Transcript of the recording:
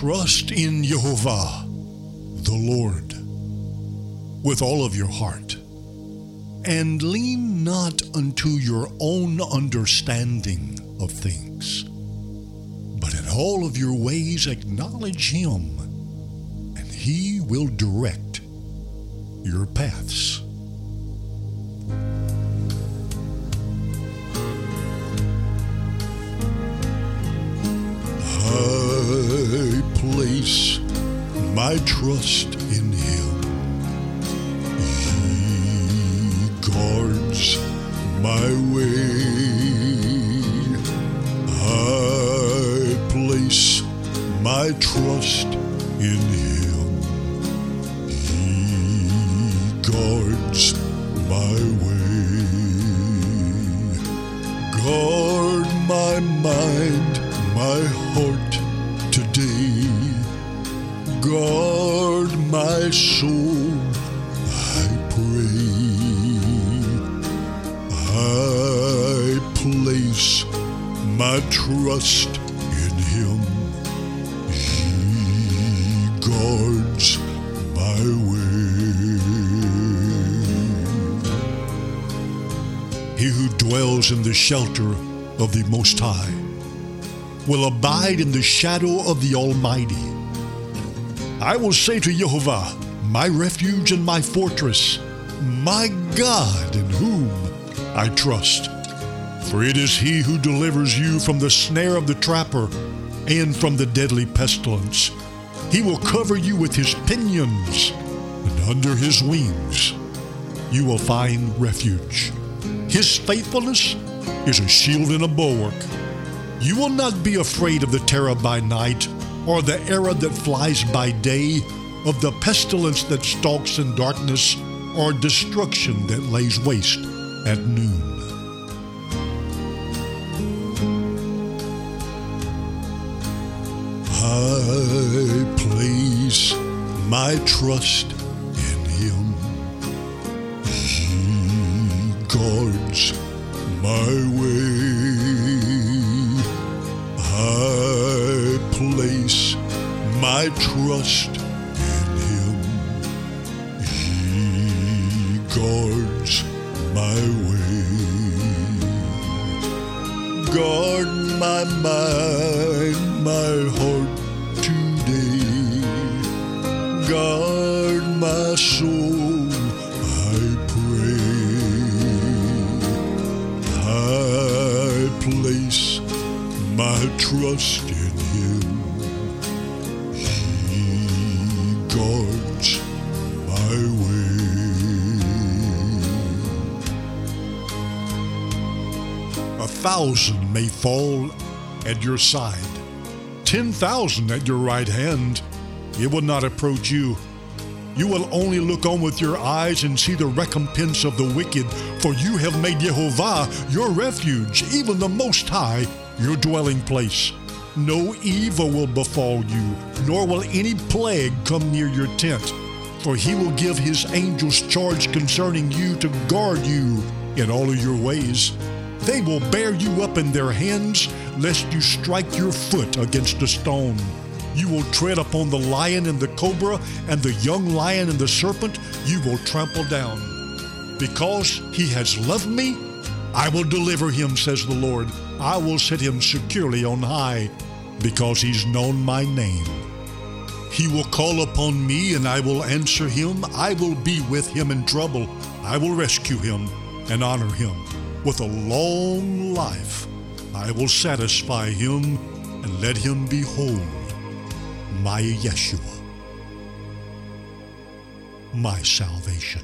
Trust in Jehovah, the Lord, with all of your heart, and lean not unto your own understanding of things, but in all of your ways acknowledge Him, and He will direct your paths. My trust in Him. He guards my way. I place my trust in Him. He guards my way. Guard my mind, my heart today. Guard my soul, I pray. I place my trust in Him. He guards my way. He who dwells in the shelter of the Most High will abide in the shadow of the Almighty. I will say to Jehovah, my refuge and my fortress, my God in whom I trust. For it is he who delivers you from the snare of the trapper and from the deadly pestilence. He will cover you with his pinions, and under his wings you will find refuge. His faithfulness is a shield and a bulwark. You will not be afraid of the terror by night, or the arrow that flies by day, of the pestilence that stalks in darkness, or destruction that lays waste at noon. I place my trust in Him. He guards my way. I place my trust in Him. He guards my way. Guard my mind, my heart today. Guard my soul, I pray. I place my trust Him. He guards my way. A thousand may fall at your side, ten thousand at your right hand. It will not approach you. You will only look on with your eyes and see the recompense of the wicked, for you have made Jehovah your refuge, even the Most High your dwelling place. No evil will befall you, nor will any plague come near your tent. For he will give his angels charge concerning you to guard you in all of your ways. They will bear you up in their hands, lest you strike your foot against a stone. You will tread upon the lion and the cobra, and the young lion and the serpent you will trample down. Because he has loved me, I will deliver him, says the Lord. I will set him securely on high, because he's known my name. He will call upon me, and I will answer him. I will be with him in trouble. I will rescue him and honor him. With a long life, I will satisfy him and let him behold my Yeshua, my salvation.